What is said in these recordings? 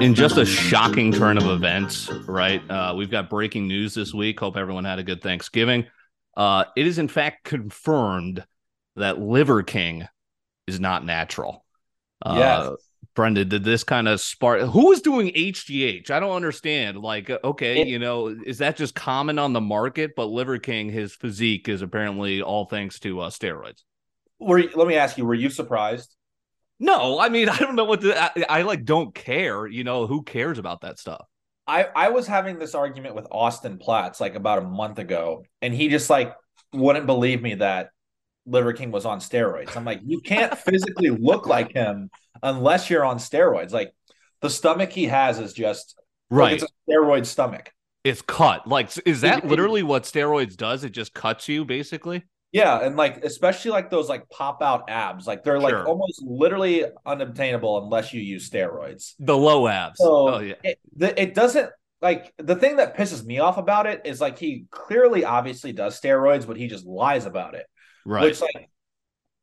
in just a shocking turn of events, right? Uh, we've got breaking news this week. Hope everyone had a good Thanksgiving. Uh, it is in fact confirmed that Liver King is not natural. Uh, Yes. Brendan, did this kind of spark? Who is doing HGH? I don't understand. Like, uh, okay, It- you know, is that just common on the market? But Liver King, his physique is apparently all thanks to uh, steroids. Were you, let me ask you, were you surprised? No, I mean, I don't know what the, I, I like. Don't care. You know, who cares about that stuff? I I was having this argument with Austin Platts like about a month ago, and he just like wouldn't believe me that Liver King was on steroids. I'm like, you can't physically look like him unless you're on steroids. Like the stomach he has is just like, Right. it's a steroid stomach. It's cut. Like, is that literally what steroids does? It just cuts you, basically. Yeah, and like especially like those like pop out abs, like they're like almost literally unobtainable unless you use steroids. The low abs. So oh yeah. it, the, it doesn't like the thing that pisses me off about it is like he clearly obviously does steroids, but he just lies about it. Right. Which like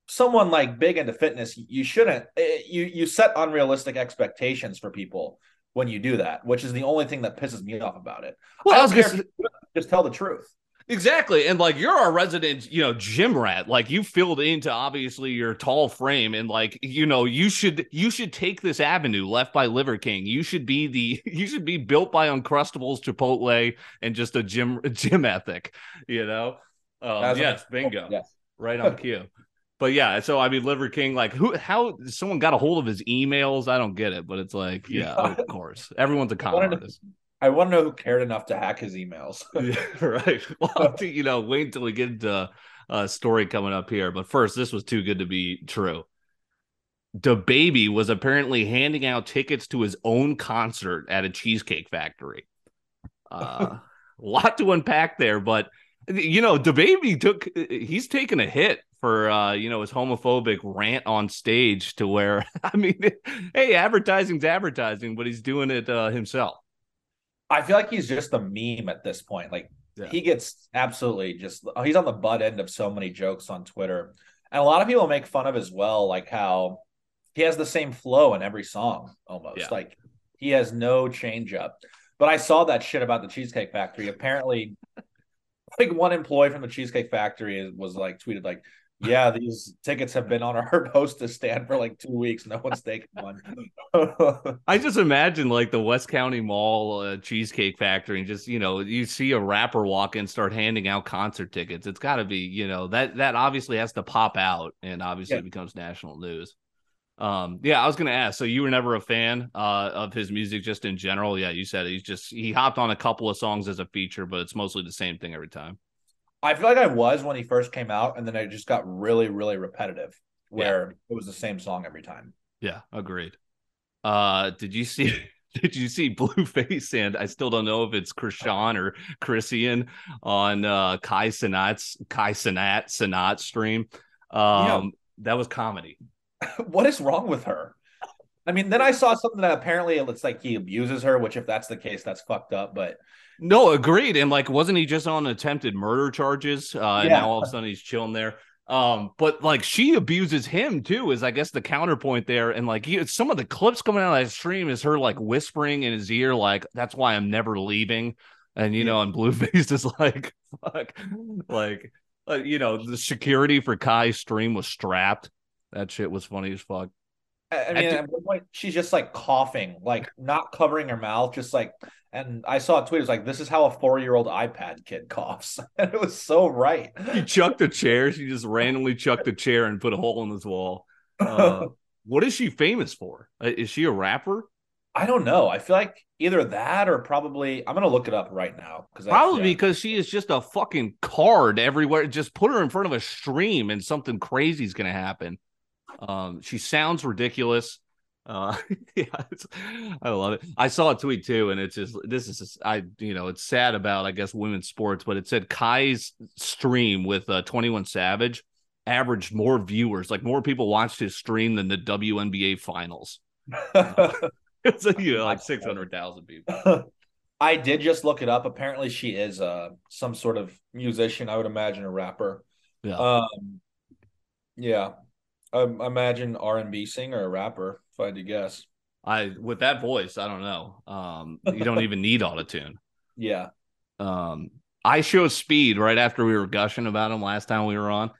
someone like big into fitness, you shouldn't eh, you you set unrealistic expectations for people when you do that, which is the only thing that pisses me off about it. well, I I was care gonna if say, you just tell the truth. Exactly, and like you're a resident, you know, gym rat. Like you filled into obviously your tall frame, and like you know, you should you should take this avenue left by Liver King. You should be the you should be built by Uncrustables, Chipotle, and just a gym gym ethic. You know. Um, As a- yes, bingo. Yes. right on cue. But yeah, so I mean, Liver King, like, who, how someone got a hold of his emails? I don't get it, but it's like, yeah, of course, everyone's a con artist, I want to know who cared enough to hack his emails. Yeah, right? Well, you know, wait until we get into a story coming up here. But first, this was too good to be true. The baby was apparently handing out tickets to his own concert at a cheesecake factory. Uh, a lot to unpack there, but you know, the baby took he's taken a hit for uh, you know, his homophobic rant on stage to where I mean, hey, advertising's advertising, but he's doing it uh, himself. I feel like he's just a meme at this point. Like Yeah. he gets absolutely just uh, he's on the butt end of so many jokes on Twitter. And a lot of people make fun of as well, like how he has the same flow in every song almost. Yeah. Like he has no change up. But I saw that shit about the Cheesecake Factory. Apparently, like one employee from the Cheesecake Factory was like tweeted like, "Yeah, these tickets have been on our hostess stand for like two weeks. No one's taken one." I just imagine like the West County Mall uh, Cheesecake Factory, and just you know, you see a rapper walk in, start handing out concert tickets. It's got to be, you know, that that obviously has to pop out, and obviously Yeah. it becomes national news. Um, yeah, I was gonna ask. So you were never a fan uh, of his music, just in general? Yeah, you said he's just he hopped on a couple of songs as a feature, but it's mostly the same thing every time. I feel like I was when he first came out, and then it just got really, really repetitive, where it was the same song every time. Yeah, agreed. Uh, did you see? Did you see Blueface and I still don't know if it's Krishan or Christian on uh Kai Cenat's Kai Cenat Cenat stream. Um that was comedy. what is wrong with her? I mean, then I saw something that apparently it looks like he abuses her, which if that's the case, that's fucked up. But No, agreed. And like wasn't he just on attempted murder charges? Uh and now all of a sudden he's chilling there. Um, but like she abuses him too, is I guess the counterpoint there. And like you, some of the clips coming out of that stream is her like whispering in his ear, like, that's why I'm never leaving. And you know, and Blueface is like, fuck, like, uh, you know, the security for Kai's stream was strapped. That shit was funny as fuck. I, mean, do- at one point, she's just like coughing, like not covering her mouth, just like. And I saw a tweet. It was like, "This is how a four-year-old iPad kid coughs," and it was so right. He chucked a chair. She just randomly chucked a chair and put a hole in his wall. Uh, what is she famous for? Uh, Is she a rapper? I don't know. I feel like either that or probably I'm gonna look it up right now because Probably because she is just a fucking card everywhere. Just put her in front of a stream and something crazy is going to happen. Um, she sounds ridiculous. Uh, yeah, it's, I love it. I saw a tweet too, and it's just this is just, I you know it's sad about I guess women's sports, but it said Kai's stream with uh, Twenty One Savage, averaged more viewers, like more people watched his stream than the WNBA finals. it's like, you know, like 600,000 people. I did just look it up. Apparently, she is uh some sort of musician. I would imagine a rapper. Yeah. Um, yeah. I imagine R and B singer or rapper. If I had to guess. I with that voice, I don't know. Um, you don't even need autotune. Yeah. Um, IShowSpeed right after we were gushing about him last time we were on.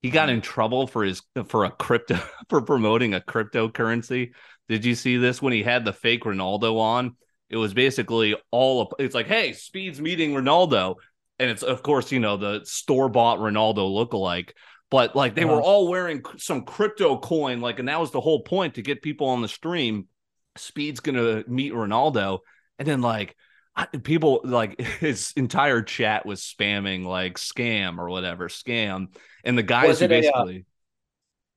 He got in trouble for his for a crypto for promoting a cryptocurrency. Did you see this when he had the fake Ronaldo on? It was basically all it's like, hey, Speed's meeting Ronaldo. And it's of course, you know, the store-bought Ronaldo lookalike. But like they were all wearing some crypto coin, like, and that was the whole point to get people on the stream. Speed's gonna meet Ronaldo, and then like people like his entire chat was spamming like scam or whatever scam, and the guys who basically. A, uh,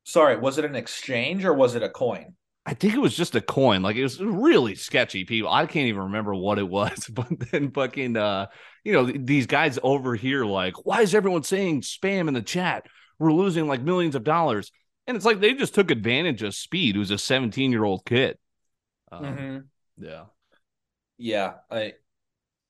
sorry, was it an exchange or was it a coin? I think it was just a coin. Like it was really sketchy people. I can't even remember what it was. But then fucking uh, you know, these guys over here like, why is everyone saying spam in the chat? We're losing like millions of dollars. And it's like they just took advantage of Speed, who's a 17 year old kid. Um, mm-hmm. Yeah. Yeah. I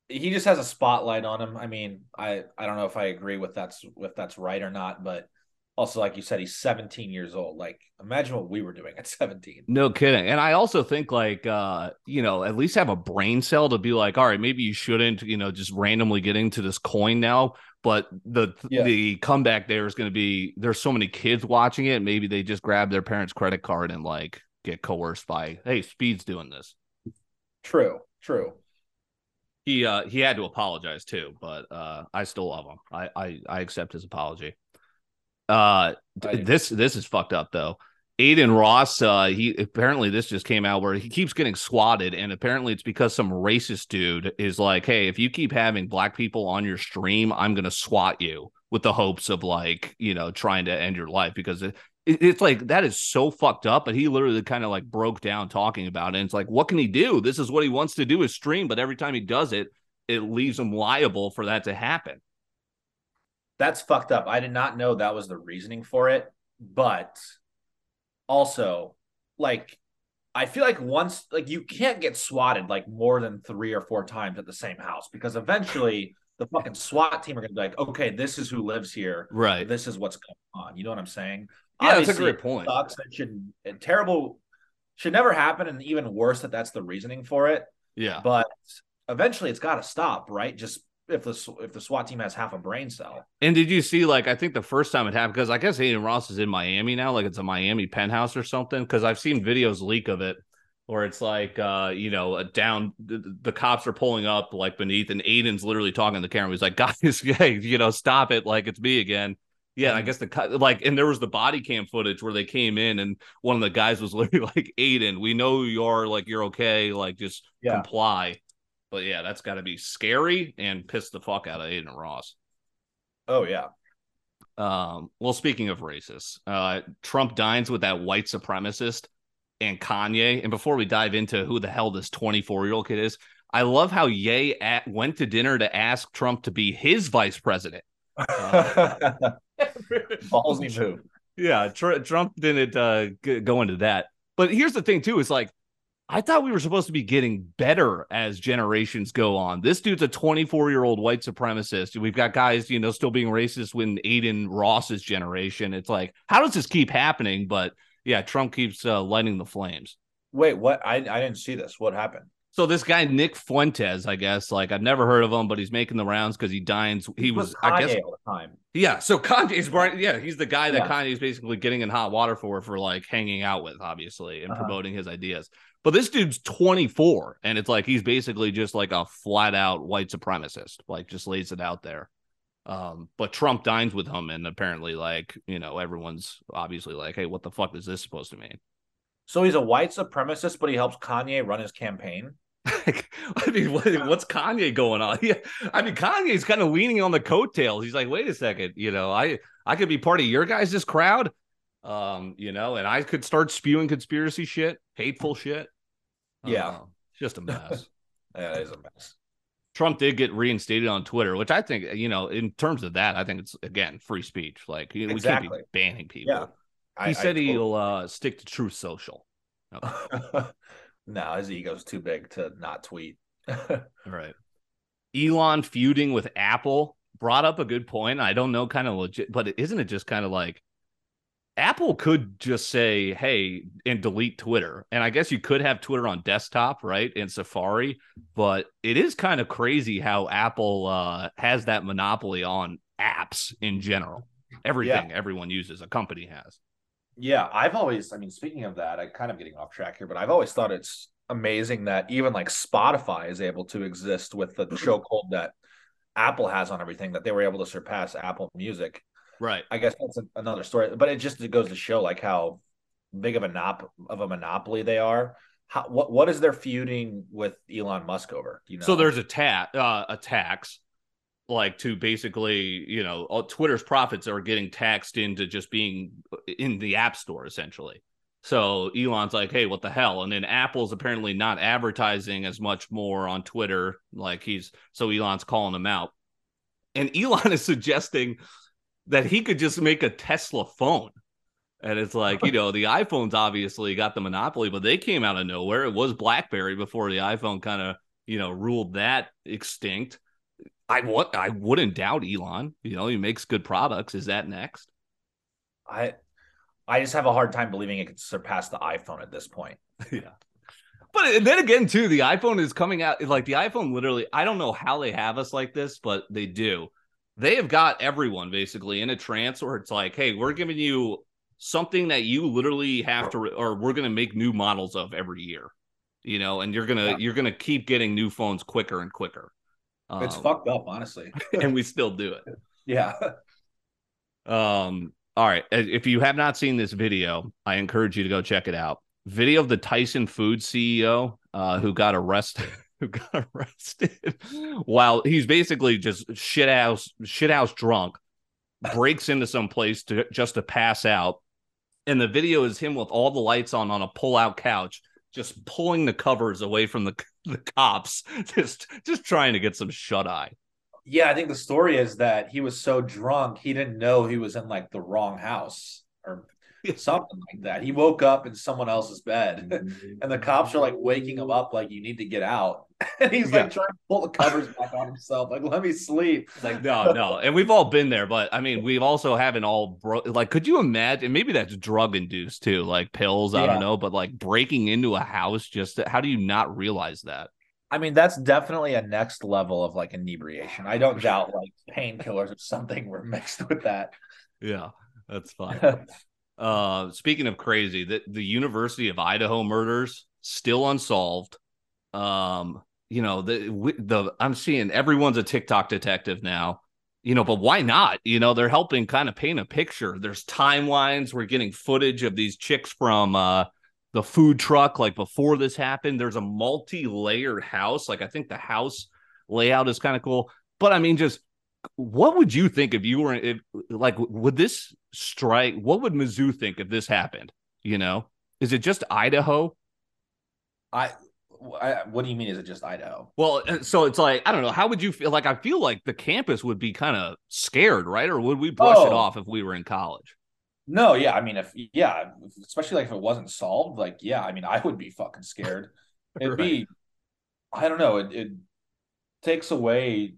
he just has a spotlight on him. I mean, I I don't know if I agree with that's if that's right or not, but also like you said he's 17 years old. Like imagine what we were doing at 17 no kidding. And i also think like uh you know at least have a brain cell to be like all right maybe you shouldn't you know just randomly get into this coin now. But the yeah. the comeback there is going to be there's so many kids watching it. Maybe they just grab their parents credit card and like get coerced by hey speed's doing this. True true. He uh he had to apologize too but uh i still love him. I i, I accept his apology uh, this this is fucked up though. Adin Ross, uh, he apparently this just came out where he keeps getting swatted, and apparently it's because some racist dude is like, "Hey, if you keep having black people on your stream, I'm gonna swat you," with the hopes of like, you know, trying to end your life because it, it, it's like that is so fucked up. But he literally kind of like broke down talking about it. And it's like, what can he do? This is what he wants to do is stream, but every time he does it, it leaves him liable for that to happen that's fucked up. I did not know that was the reasoning for it, but also like I feel like once like you can't get swatted like more than three or four times at the same house because eventually the fucking SWAT team are gonna be like, okay, this is who lives here. Right. This is what's going on. You know what I'm saying? Yeah, Obviously, that's a great point. Sucks. It should it, terrible should never happen, and even worse that that's the reasoning for it. Yeah. But eventually it's got to stop, right? Just if the if the SWAT team has half a brain cell. And did you see like I think the first time it happened because I guess Adin Ross is in Miami now, like it's a Miami penthouse or something. Because I've seen videos leak of it where it's like uh you know down the, the, cops are pulling up like beneath and Adin's literally talking to the camera. He's like, guys, hey, you know, stop it, like it's me again. Yeah, I mm-hmm. guess the like, and there was the body cam footage where they came in, and one of the guys was literally like, "Adin, we know you are like you're okay, like just yeah. comply." But yeah, that's got to be scary and piss the fuck out of Adin Ross. Oh yeah. Um, well, speaking of racists, uh, Trump dines with that white supremacist and Kanye. And before we dive into who the hell this 24 year old kid is, I love how Ye at, went to dinner to ask Trump to be his vice president. Uh, Ballsy move. Yeah, tr- Trump didn't uh, g- go into that. But here's the thing, too: is like I thought we were supposed to be getting better as generations go on. This dude's a 24 year old white supremacist. We've got guys, you know, still being racist when Adin Ross's generation. It's like, how does this keep happening? But yeah, Trump keeps uh, lighting the flames. Wait, what? I, I didn't see this. What happened? So this guy Nick Fuentes, I guess, like I've never heard of him, but he's making the rounds because he dines. He was, I guess, all the time. Yeah, so Kanye's. Yeah, he's the guy that yeah. Kanye's basically getting in hot water for, for like hanging out with, obviously, and uh-huh. promoting his ideas. But this dude's 24, and it's like he's basically just like a flat out white supremacist, like just lays it out there. Um, but Trump dines with him, and apparently, like, you know, everyone's obviously like, hey, what the fuck is this supposed to mean? So he's a white supremacist, but he helps Kanye run his campaign. I mean, what, what's Kanye going on? Yeah, I mean, Kanye's kind of leaning on the coattails. He's like, wait a second, you know, I I could be part of your guys' crowd, um, you know, and I could start spewing conspiracy shit, hateful shit. Yeah, uh, just a mess. yeah, it is a mess. Trump did get reinstated on Twitter, which I think, you know, in terms of that, I think it's again free speech. Like we Exactly. can't be banning people. Yeah. He I- said I he'll uh, stick to Truth Social. totally- no, his ego's too big to not tweet. right. Elon feuding with Apple brought up a good point. I don't know, kind of legit, but isn't it just kind of like Apple could just say, hey, and delete Twitter. And I guess you could have Twitter on desktop, right? In Safari. But it is kind of crazy how Apple uh, has that monopoly on apps in general. Everything everyone uses, a company has. Yeah, I've always, I mean, speaking of that, I kind of getting off track here, but I've always thought it's amazing that even like Spotify is able to exist with the chokehold that Apple has on everything, that they were able to surpass Apple Music. Right. I guess that's a, another story, but it just it goes to show like how big of a nop of a monopoly they are. How what what is their feuding with Elon Musk over? You know? So there's a ta- uh, a tax, like to basically, you know, Twitter's profits are getting taxed into just being in the App Store essentially. So Elon's like, hey, what the hell? And then Apple's apparently not advertising as much more on Twitter. Like he's so Elon's calling him out. And Elon is suggesting that he could just make a Tesla phone. And it's like, you know, the iPhone's obviously got the monopoly, but they came out of nowhere. It was BlackBerry before the iPhone kind of, you know, ruled that extinct. I what I wouldn't doubt Elon. You know, he makes good products. Is that next? I I just have a hard time believing it could surpass the iPhone at this point. yeah. But then again, too, the iPhone is coming out like the iPhone literally, I don't know how they have us like this, but they do. They have got everyone basically in a trance where it's like, hey, we're giving you something that you literally have to, or we're going to make new models of every year, you know, and you're going to, Yeah. you're going to keep getting new phones quicker and quicker. It's Um, fucked up, honestly. and we still do it. yeah. Um, all right. If you have not seen this video, I encourage you to go check it out. Video of the Tyson Foods CEO uh, who got arrested. Who got arrested while he's basically just shit house shit house drunk, breaks into some place to just to pass out, and the video is him with all the lights on on a pull out couch, just pulling the covers away from the the cops, just just trying to get some shut eye. Yeah, I think the story is that he was so drunk he didn't know he was in like the wrong house or something like that. He woke up in someone else's bed and the cops are like waking him up like you need to get out. And he's Yeah. like trying to pull the covers back on himself. Like, let me sleep. It's like no, no, and we've all been there, but I mean, we've also haven't all bro- like. Could you imagine? Maybe that's drug induced too, like pills. I Yeah. don't know, but like breaking into a house, just to, how do you not realize that? I mean, that's definitely a next level of like inebriation. I don't doubt like painkillers or something were mixed with that. Yeah, that's fine. Uh, speaking of crazy, the the University of Idaho murders still unsolved. Um, you know the the I'm seeing everyone's a TikTok detective now. You know, but why not? You know, they're helping kind of paint a picture. There's timelines. We're getting footage of these chicks from uh the food truck like before this happened. There's a multi-layered house. Like I think the house layout is kind of cool. But I mean, just what would you think if you were if like would this strike? What would Mizzou think if this happened? You know, is it just Idaho? I, I what do you mean? Is it just Idaho? Well, uh, so it's like I don't know. How would you feel? Like I feel like the campus would be kind of scared, right? Or would we brush it Oh. off if we were in college? No, yeah. I mean, if yeah, especially like if it wasn't solved, like yeah, I mean, I would be fucking scared. It'd be, I don't know, it, it takes away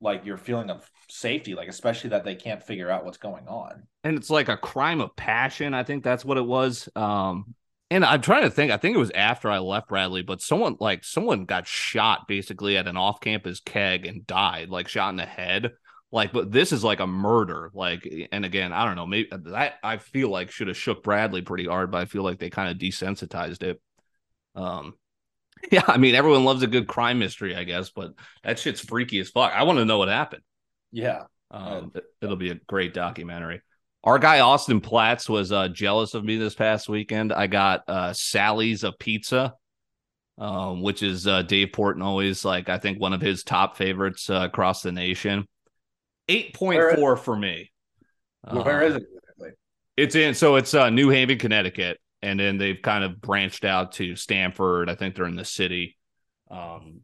like your feeling of safety, like especially that they can't figure out what's going on. and it's like a crime of passion. I think that's what it was. Um, and I'm trying to think. I think it was after I left Bradley, but someone like someone got shot basically at an off-campus keg and died, like shot in the head. Like, but this is like a murder. Like, and again, I don't know. Maybe that I feel like should have shook Bradley pretty hard, but I feel like they kind of desensitized it. Um, yeah, I mean, everyone loves a good crime mystery, I guess, but that shit's freaky as fuck. I want to know what happened. Yeah. Um, it- it'll be a great documentary. Our guy Austin Platts was uh, jealous of me this past weekend. I got uh, Sally's Apizza, um, which is uh, Dave Portnoy's like I think one of his top favorites uh, across the nation. Eight point four for me. Where is it? It's in so it's uh, New Haven, Connecticut, and then they've kind of branched out to Stamford. I think they're in the city. Um,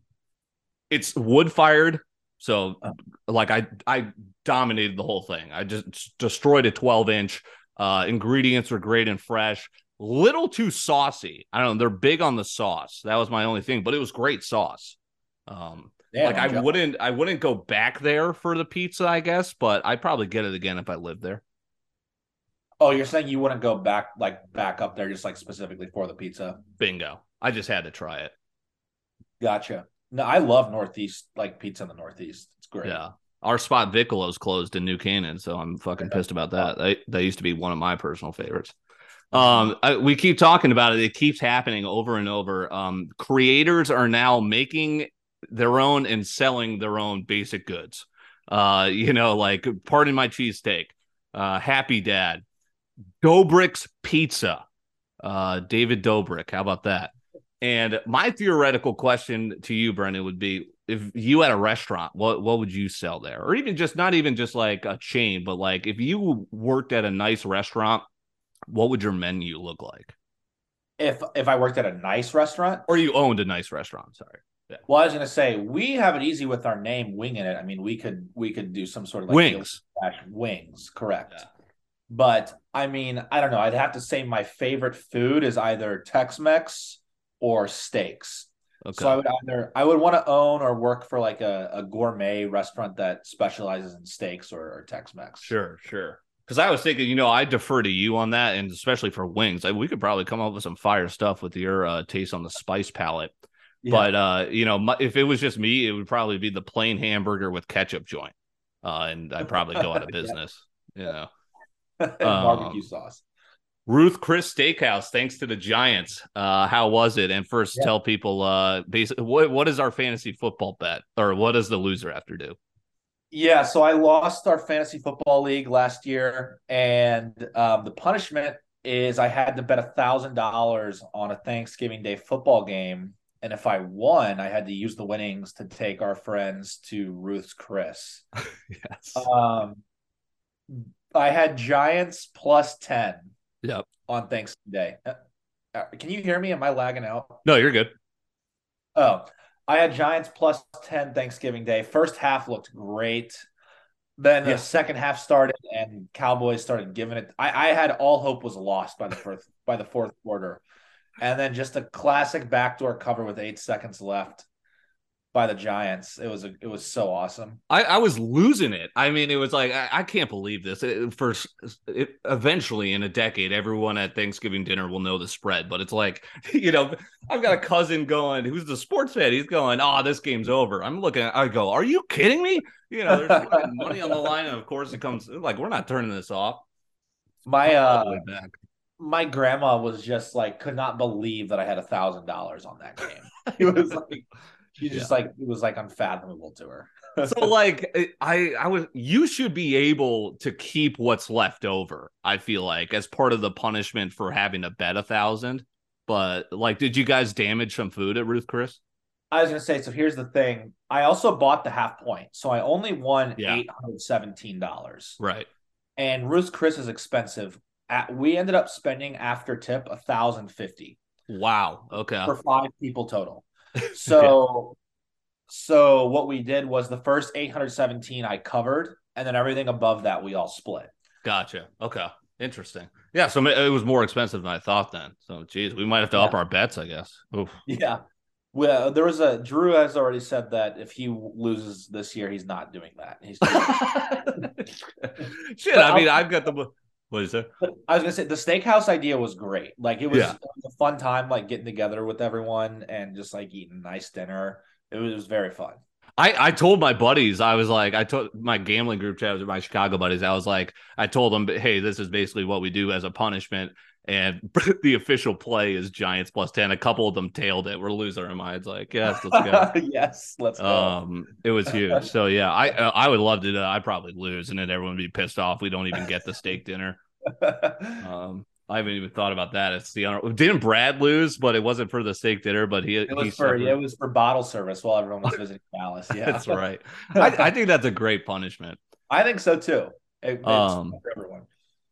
It's wood fired, so Oh. like I I dominated the whole thing. I just destroyed a 12 inch. Uh, ingredients are great and fresh. Little too saucy. I don't know. They're big on the sauce. That was my only thing, but it was great sauce. Um, Damn, like I I'm wouldn't I wouldn't go back there for the pizza, I guess, but I'd probably get it again if I lived there. Oh, you're saying you wouldn't go back like back up there just like specifically for the pizza? Bingo. I just had to try it. Gotcha. No, I love Northeast like pizza in the Northeast. It's great. Yeah. Our spot Vicolo's closed in New Canaan, so I'm fucking pissed about that. They they used to be one of my personal favorites. Um, I, we keep talking about it. It keeps happening over and over. Um, creators are now making their own and selling their own basic goods. Uh, you know, like pardon my cheesesteak, uh, Happy Dad, Doughbrik's Pizza, uh, David Dobrik. How about that? And my theoretical question to you, Brendan, would be: If you had a restaurant, what what would you sell there, or even just not even just like a chain, but like if you worked at a nice restaurant, what would your menu look like? If if I worked at a nice restaurant, Or you owned a nice restaurant? Sorry, Yeah. well, I was gonna say we have it easy with our name winging it. I mean, we could we could do some sort of like wings. wings, correct? Yeah. But I mean, I don't know. I'd have to say my favorite food is either Tex-Mex or steaks. Okay, So I would either I would want to own or work for like a, a gourmet restaurant that specializes in steaks or, or Tex-Mex. sure, sure. Because I was thinking, you know, I defer to you on that, and especially for wings, like, we could probably come up with some fire stuff with your uh, taste on the spice palette. Yeah. But uh, you know, my, if it was just me, it would probably be the plain hamburger with ketchup joint, uh, and I'd probably go out of Yeah. business. You know, barbecue um, sauce. Ruth Chris Steakhouse, thanks to the Giants. Uh, how was it? And first, Yeah. tell people, uh, basically, what what is our fantasy football bet, or what does the loser have to do? Yeah, so I lost our fantasy football league last year, and um, the punishment is I had to bet a thousand dollars on a Thanksgiving Day football game, and if I won, I had to use the winnings to take our friends to Ruth's Chris. Yes. Um, I had Giants plus ten yep. on Thanksgiving Day. Uh, uh, can you hear me? Am I lagging out? No, you're good. Oh, I had Giants plus 10 Thanksgiving Day. First half looked great. Then the second half started and Cowboys started giving it. I, I had all hope was lost by the first by the fourth quarter. And then just a classic backdoor cover with eight seconds left by the Giants. It was a, it was so awesome. I, I was losing it. I mean, it was like I, I can't believe this. It, for it, eventually, in a decade, everyone at Thanksgiving dinner will know the spread. But it's like, you know, I've got a cousin going who's the sports fan. He's going, "Oh, this game's over." I'm looking. at I go, "Are you kidding me?" You know, there's money on the line, and of course, it comes like we're not turning this off. My uh my grandma was just like could not believe that I had a thousand dollars on that game. It was like she just like it was like unfathomable to her. so like I I was you should be able to keep what's left over. I feel like as part of the punishment for having to bet a thousand. But like, did you guys damage some food at Ruth Chris? I was gonna say, so here's the thing. I also bought the half point, so I only won Yeah. eight hundred seventeen dollars. Right. And Ruth Chris is expensive. At, we ended up spending after tip a thousand fifty Wow. Okay. for five people total. So, so what we did was the first eight hundred seventeen I covered, and then everything above that we all split. Gotcha. Okay. Interesting. Yeah. So it was more expensive than I thought then. So, geez, we might have to up our bets, I guess. Oof. Yeah. Well, there was a Drew has already said that if he loses this year, he's not doing that. He's Shit. I mean, I've got the. What is it? I was gonna say the steakhouse idea was great. Like it was, Yeah. it was a fun time, like getting together with everyone and just like eating a nice dinner. It was, it was very fun. I, I told my buddies, I was like, I told my gambling group chat with my Chicago buddies, I was like, I told them, hey, this is basically what we do as a punishment. And the official play is Giants plus 10. A couple of them tailed it. We're losing our minds. Like, yes, let's go. yes, let's go. um, it was huge. So, yeah, I uh, I would love to. Uh, I'd probably lose and then everyone would be pissed off. We don't even get the steak dinner. Um, I haven't even thought about that. It's the honor. Didn't Brad lose? But it wasn't for the steak dinner. But he it he was for yeah, it was for bottle service while everyone was visiting Dallas. Yeah, That's right. I, I think that's a great punishment. I think so too. It, it's Um, for everyone.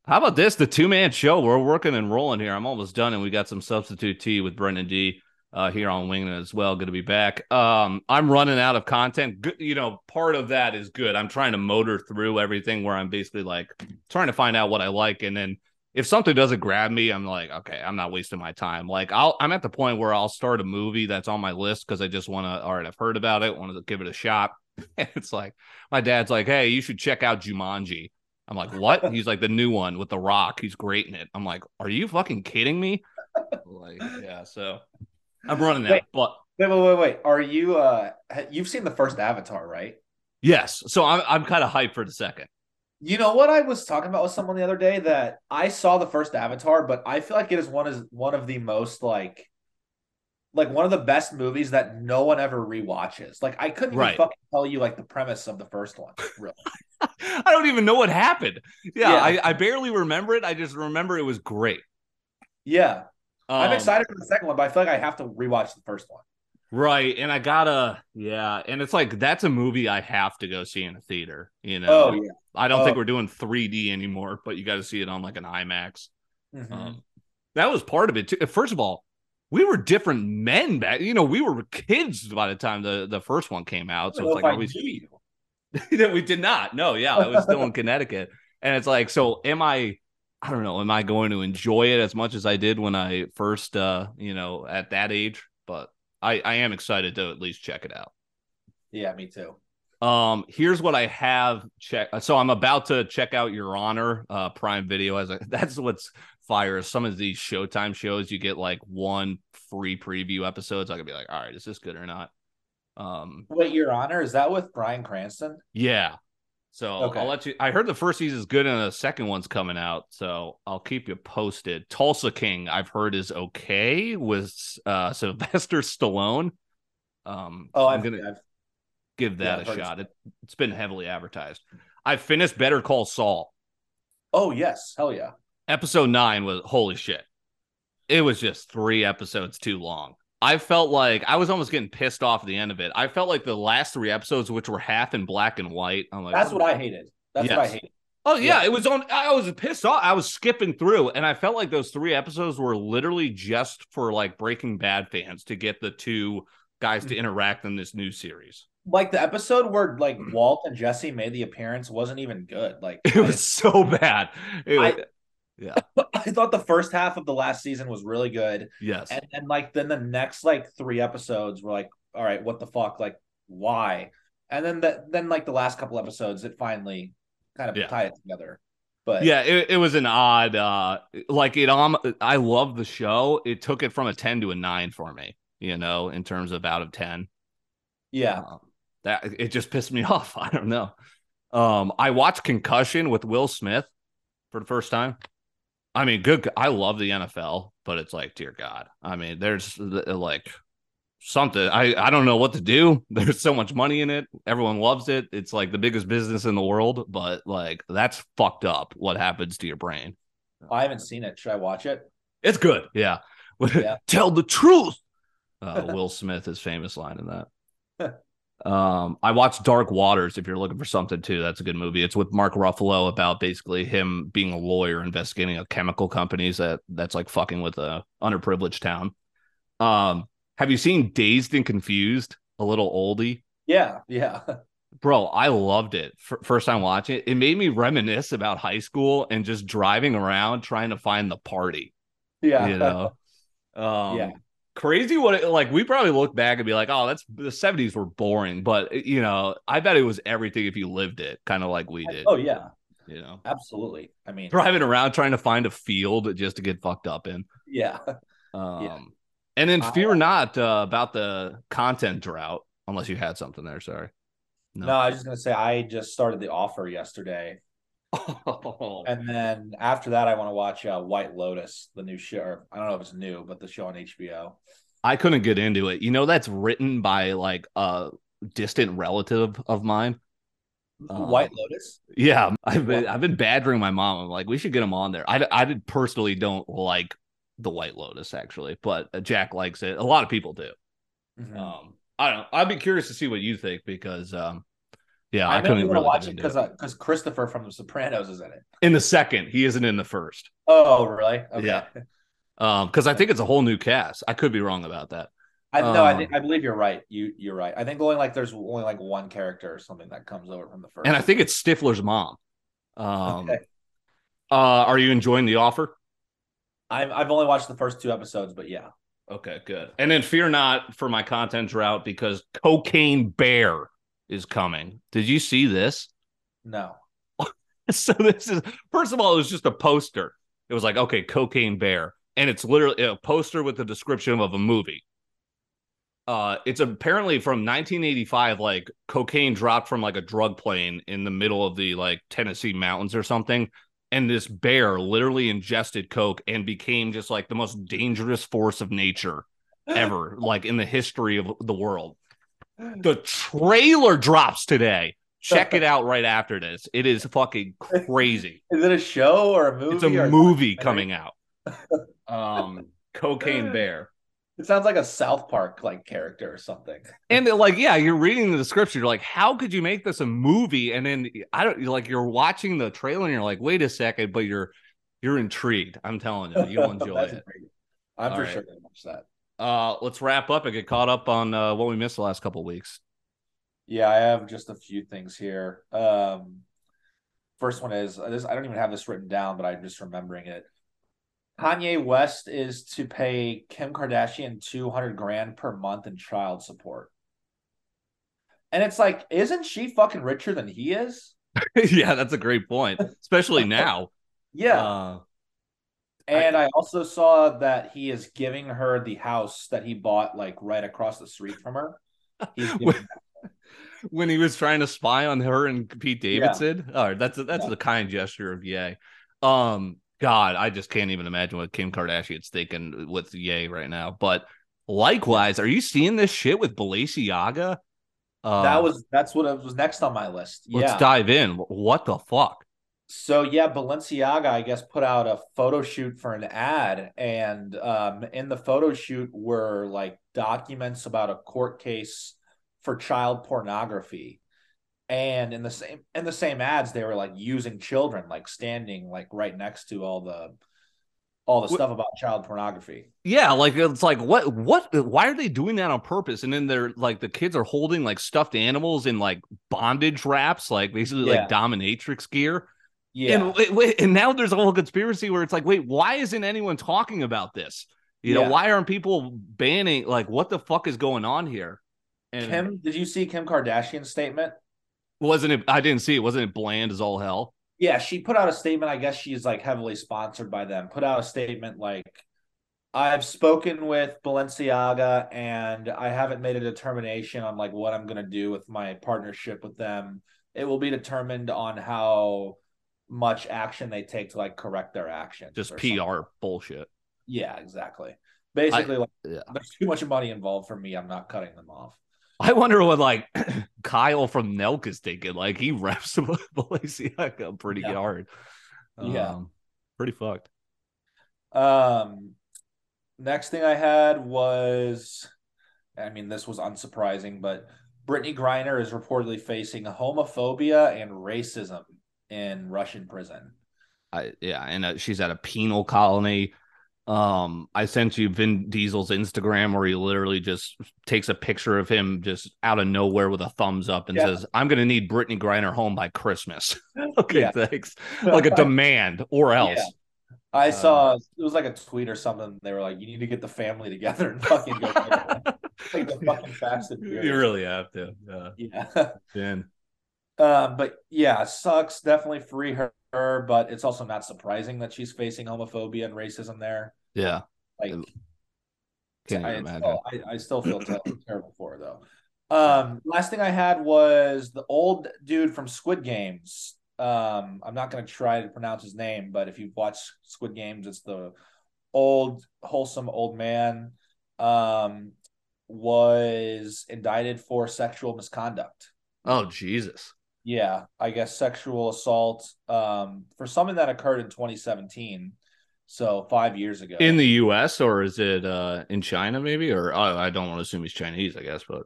How about this? The two man show. We're working and rolling here. I'm almost done, and we got some substitute tea with Brendan D. uh, here on Winging as well. Good to be back. Um, I'm running out of content. Good, you know, part of that is good. I'm trying to motor through everything where I'm basically like trying to find out what I like, and then if something doesn't grab me, I'm like, okay, I'm not wasting my time. Like I'll, I'm at the point where I'll start a movie that's on my list because I just want to. All right, I've heard about it, want to give it a shot. And it's like my dad's like, hey, you should check out Jumanji. I'm like, what? He's like the new one with the Rock. He's great in it. I'm like, are you fucking kidding me? like, yeah. So I'm running Wait. out, but Wait, wait, wait, wait. Are you? uh You've seen the first Avatar, right? yes. So I'm, I'm kind of hyped for the second. You know what I was talking about with someone the other day that I saw the first Avatar, but I feel like it is one is one of the most like like one of the best movies that no one ever rewatches. Like I couldn't even fucking tell you like the premise of the first one. Really. I don't even know what happened. Yeah, Yeah. I, I barely remember it. I just remember it was great. Yeah. I'm Um, excited for the second one, but I feel like I have to rewatch the first one. Right. And I gotta, yeah. And it's like, that's a movie I have to go see in a theater. You know, Oh yeah. I don't think Oh. we're doing 3D anymore, but you got to see it on like an IMAX. Mhm. Um, that was part of it too. First of all, we were different men back. You know, we were kids by the time the, the first one came out. So it's like, I are we, you. that we did not. No, yeah, I was still in Connecticut. And it's like, so am I I don't know, am I going to enjoy it as much as I did when I first uh, you know, at that age? But I, I am excited to at least check it out. Yeah, me too. Um, here's what I have checked. So I'm about to check out Your Honor, uh, Prime Video. As a, that's what's fire. Some of these Showtime shows, you get like one free preview episodes. I could be like, all right, is this good or not? Um, Wait, Your Honor, is that with Bryan Cranston? yeah. So Okay. I'll let you. I heard the first season's good and the second one's coming out. So I'll keep you posted. Tulsa King, I've heard is okay with uh, Sylvester Stallone. Um, Oh, I'm gonna I've give that yeah, a shot. It, it's been heavily advertised. I finished Better Call Saul. Oh yes, hell yeah. Episode nine was holy shit. It was just three episodes too long. I felt like I was almost getting pissed off at the end of it. I felt like the last three episodes, which were half in black and white, I'm like, That's what I hated. That's what I hated. Oh yeah, Yeah. it was on. I was pissed off. I was skipping through, and I felt like those three episodes were literally just for like Breaking Bad fans to get the two guys to mm-hmm. interact in this new series. Like the episode where like Walt and Jesse made the appearance wasn't even good. Like It was so bad. It was- I- yeah. I, thought the first half of the last season was really good. Yes. And then like then the next like three episodes were like, all right, what the fuck? Like, why? And then the, then like the last couple episodes, it finally kind of Yeah. tied it together. But yeah, it, it was an odd. uh Like it. Um, I love the show. It took it from a ten to a nine for me. You know, in terms of out of ten. yeah. Um, that it just pissed me off. I don't know. Um, I watched Concussion with Will Smith for the first time. I mean, good. I love the NFL, but it's like, dear God. I mean, there's uh, like something. I I don't know what to do. There's so much money in it. Everyone loves it. It's like the biggest business in the world, but like that's fucked up. What happens to your brain? I haven't seen it. Should I watch it? It's good. Yeah. Yeah. Tell the truth. Uh, Will Smith, his famous line in that. Um, I watched Dark Waters. If you're looking for something too, that's a good movie. It's with Mark Ruffalo about basically him being a lawyer investigating a chemical companies that that's like fucking with a underprivileged town. Um, have you seen Dazed and Confused? A little oldie. Yeah, yeah. Bro, I loved it. F- first time watching it, it made me reminisce about high school and just driving around trying to find the party Yeah. you know um Yeah. Crazy what it, like we probably look back and be like oh that's the 70s were boring but you know i bet it was everything if you lived it kind of like we did Oh yeah, you know absolutely. I mean, driving around trying to find a field just to get fucked up in yeah. um and then fear not uh, about the content drought unless you had something there sorry No. I was just gonna say I just started the offer yesterday, and then after that, I want to watch uh, White Lotus, the new show. Or, I don't know if it's new, but the show on HBO. i couldn't get into it you know that's written by like a distant relative of mine Um, White Lotus. Yeah, I've been I've been badgering my mom. I'm like, we should get him on there. I I personally don't like the White Lotus actually, but uh, Jack likes it. A lot of people do. Mhm. Um, I don't. I'd be curious to see what you think because um, yeah, I, I couldn't really watch it because because Christopher from The Sopranos is in it. in the second. He isn't in the first. Oh, really? Okay. Yeah. Um, because I think it's a whole new cast. I could be wrong about that. I no, I Um, think I believe you're right. You you're right. I think only like there's only like one character or something that comes over from the first. and I think it's Stifler's mom. Um, Okay. uh, are you enjoying the offer? I've I've only watched the first two episodes, but yeah. Okay, good. And then fear not for my content drought because Cocaine Bear is coming. Did you see this? No. So this is first of all, it was just a poster. It was like, okay, Cocaine Bear, and it's literally a poster with the description of a movie. Uh, it's apparently from 1985. Like cocaine dropped from like a drug plane in the middle of the like Tennessee mountains or something, and this bear literally ingested coke and became just like the most dangerous force of nature ever, like in the history of the world. The trailer drops today. Check it out right after this. It is fucking crazy. Is it a show or a movie? It's a movie coming out. Um, Cocaine Bear. It sounds like a South Park like character or something. And like, yeah, you're reading the description. You're like, how could you make this a movie? And then I don't like you're watching the trailer and you're like, wait a second, but you're you're intrigued. I'm telling you, you'll enjoy it. great. I'm All for right. sure gonna watch that. Uh, let's wrap up and get caught up on uh, what we missed the last couple of weeks. Yeah, I have just a few things here. Um, first one is this. I don't even have this written down, but I'm just remembering it. Kanye West is to pay Kim Kardashian 200 grand per month in child support. And it's like, isn't she fucking richer than he is? yeah, that's a great point, especially now. Yeah. Uh, and I also saw that he is giving her the house that he bought like right across the street from her. Giving when he was trying to spy on her and Pete Yeah. Davidson. All right, that's a, that's Yeah. the kind gesture of Ye. Um, God, I just can't even imagine what Kim Kardashian's thinking with Ye right now. But likewise, are you seeing this shit with Balenciaga? Uh, that was that's what was next on my list. Let's yeah. dive in. What the fuck? So yeah, Balenciaga, I guess, put out a photo shoot for an ad, and um, in the photo shoot were like documents about a court case for child pornography, and in the same in the same ads, they were like using children, like standing like right next to all the all the stuff about child pornography. Yeah, like it's like what what why are they doing that on purpose? And then they're like the kids are holding like stuffed animals in like bondage wraps, like basically Yeah. like dominatrix gear. Yeah, And and now there's a whole conspiracy where it's like, wait, why isn't anyone talking about this? You know, why aren't people banning? Like, what the fuck is going on here? And Kim, did you see Kim Kardashian's statement? wasn't it? I didn't see it. Wasn't it bland as all hell? Yeah, she put out a statement. I guess she's like heavily sponsored by them. Put out a statement like, I've spoken with Balenciaga and I haven't made a determination on like what I'm going to do with my partnership with them. It will be determined on how much action they take to like correct their actions. Just PR something. bullshit. Yeah, exactly. Basically, like, yeah. there's too much money involved for me. I'm not cutting them off. I wonder what like Kyle from Nelk is thinking. Like he reps Balenciaga pretty Yeah. hard. Yeah. Um, pretty fucked. Um, next thing I had was, I mean, this was unsurprising, but Brittney Griner is reportedly facing homophobia and racism in Russian prison. I yeah, and uh, she's at a penal colony. Um, I sent you Vin Diesel's Instagram where he literally just takes a picture of him just out of nowhere with a thumbs up and Yeah. says, "I'm gonna need Brittney Griner home by Christmas." okay, Yeah. thanks. Like a demand or else. Yeah. I saw it was like a tweet or something. They were like, "You need to get the family together and fucking go." like the fucking Fast and Furious. you really have to. Yeah, Yeah. Vin. Um, but yeah, sucks. Definitely free her, but it's also not surprising that she's facing homophobia and racism there. Yeah, Like, can't I, imagine. still, I, I still feel terrible for her though. Um, last thing I had was the old dude from Squid Games. Um, I'm not going to try to pronounce his name, but if you've watched Squid Games, it's the old, wholesome old man. Um, was indicted for sexual misconduct. Oh Jesus. Yeah, I guess sexual assault um, for something that occurred in 2017, so five years ago. In the U.S. or is it uh in China maybe? Or oh, I don't want to assume he's Chinese. I guess, but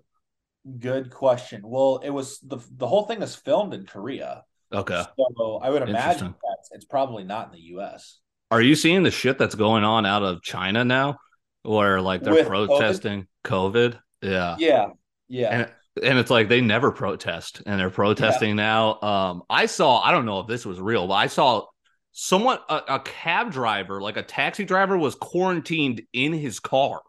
Good question. Well, it was the the whole thing is filmed in Korea, okay. so I would imagine it's probably not in the U.S. Are you seeing the shit that's going on out of China now? where like they're With protesting COVID. Yeah. Yeah, yeah. And and it's like they never protest and they're protesting now. Um, I saw, I don't know if this was real, but I saw someone a, a cab driver, like a taxi driver, was quarantined in his car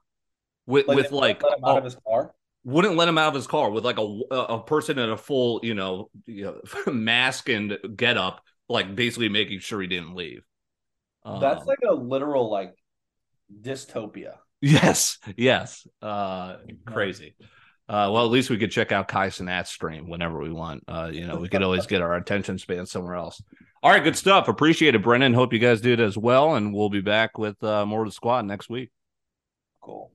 with Like, with like let him out a- of his car. wouldn't let him out of his car with like a a person in a full you know, you know mask and get up, like basically making sure he didn't leave. That's Um, like a literal like dystopia. Yes, yes. Uh crazy. Uh well at least we could check out Kai Cenat's stream whenever we want. Uh, you know, we could always get our attention span somewhere else. All right, good stuff. Appreciate it, Brendan. Hope you guys did as well. And we'll be back with uh more of the squad next week. Cool.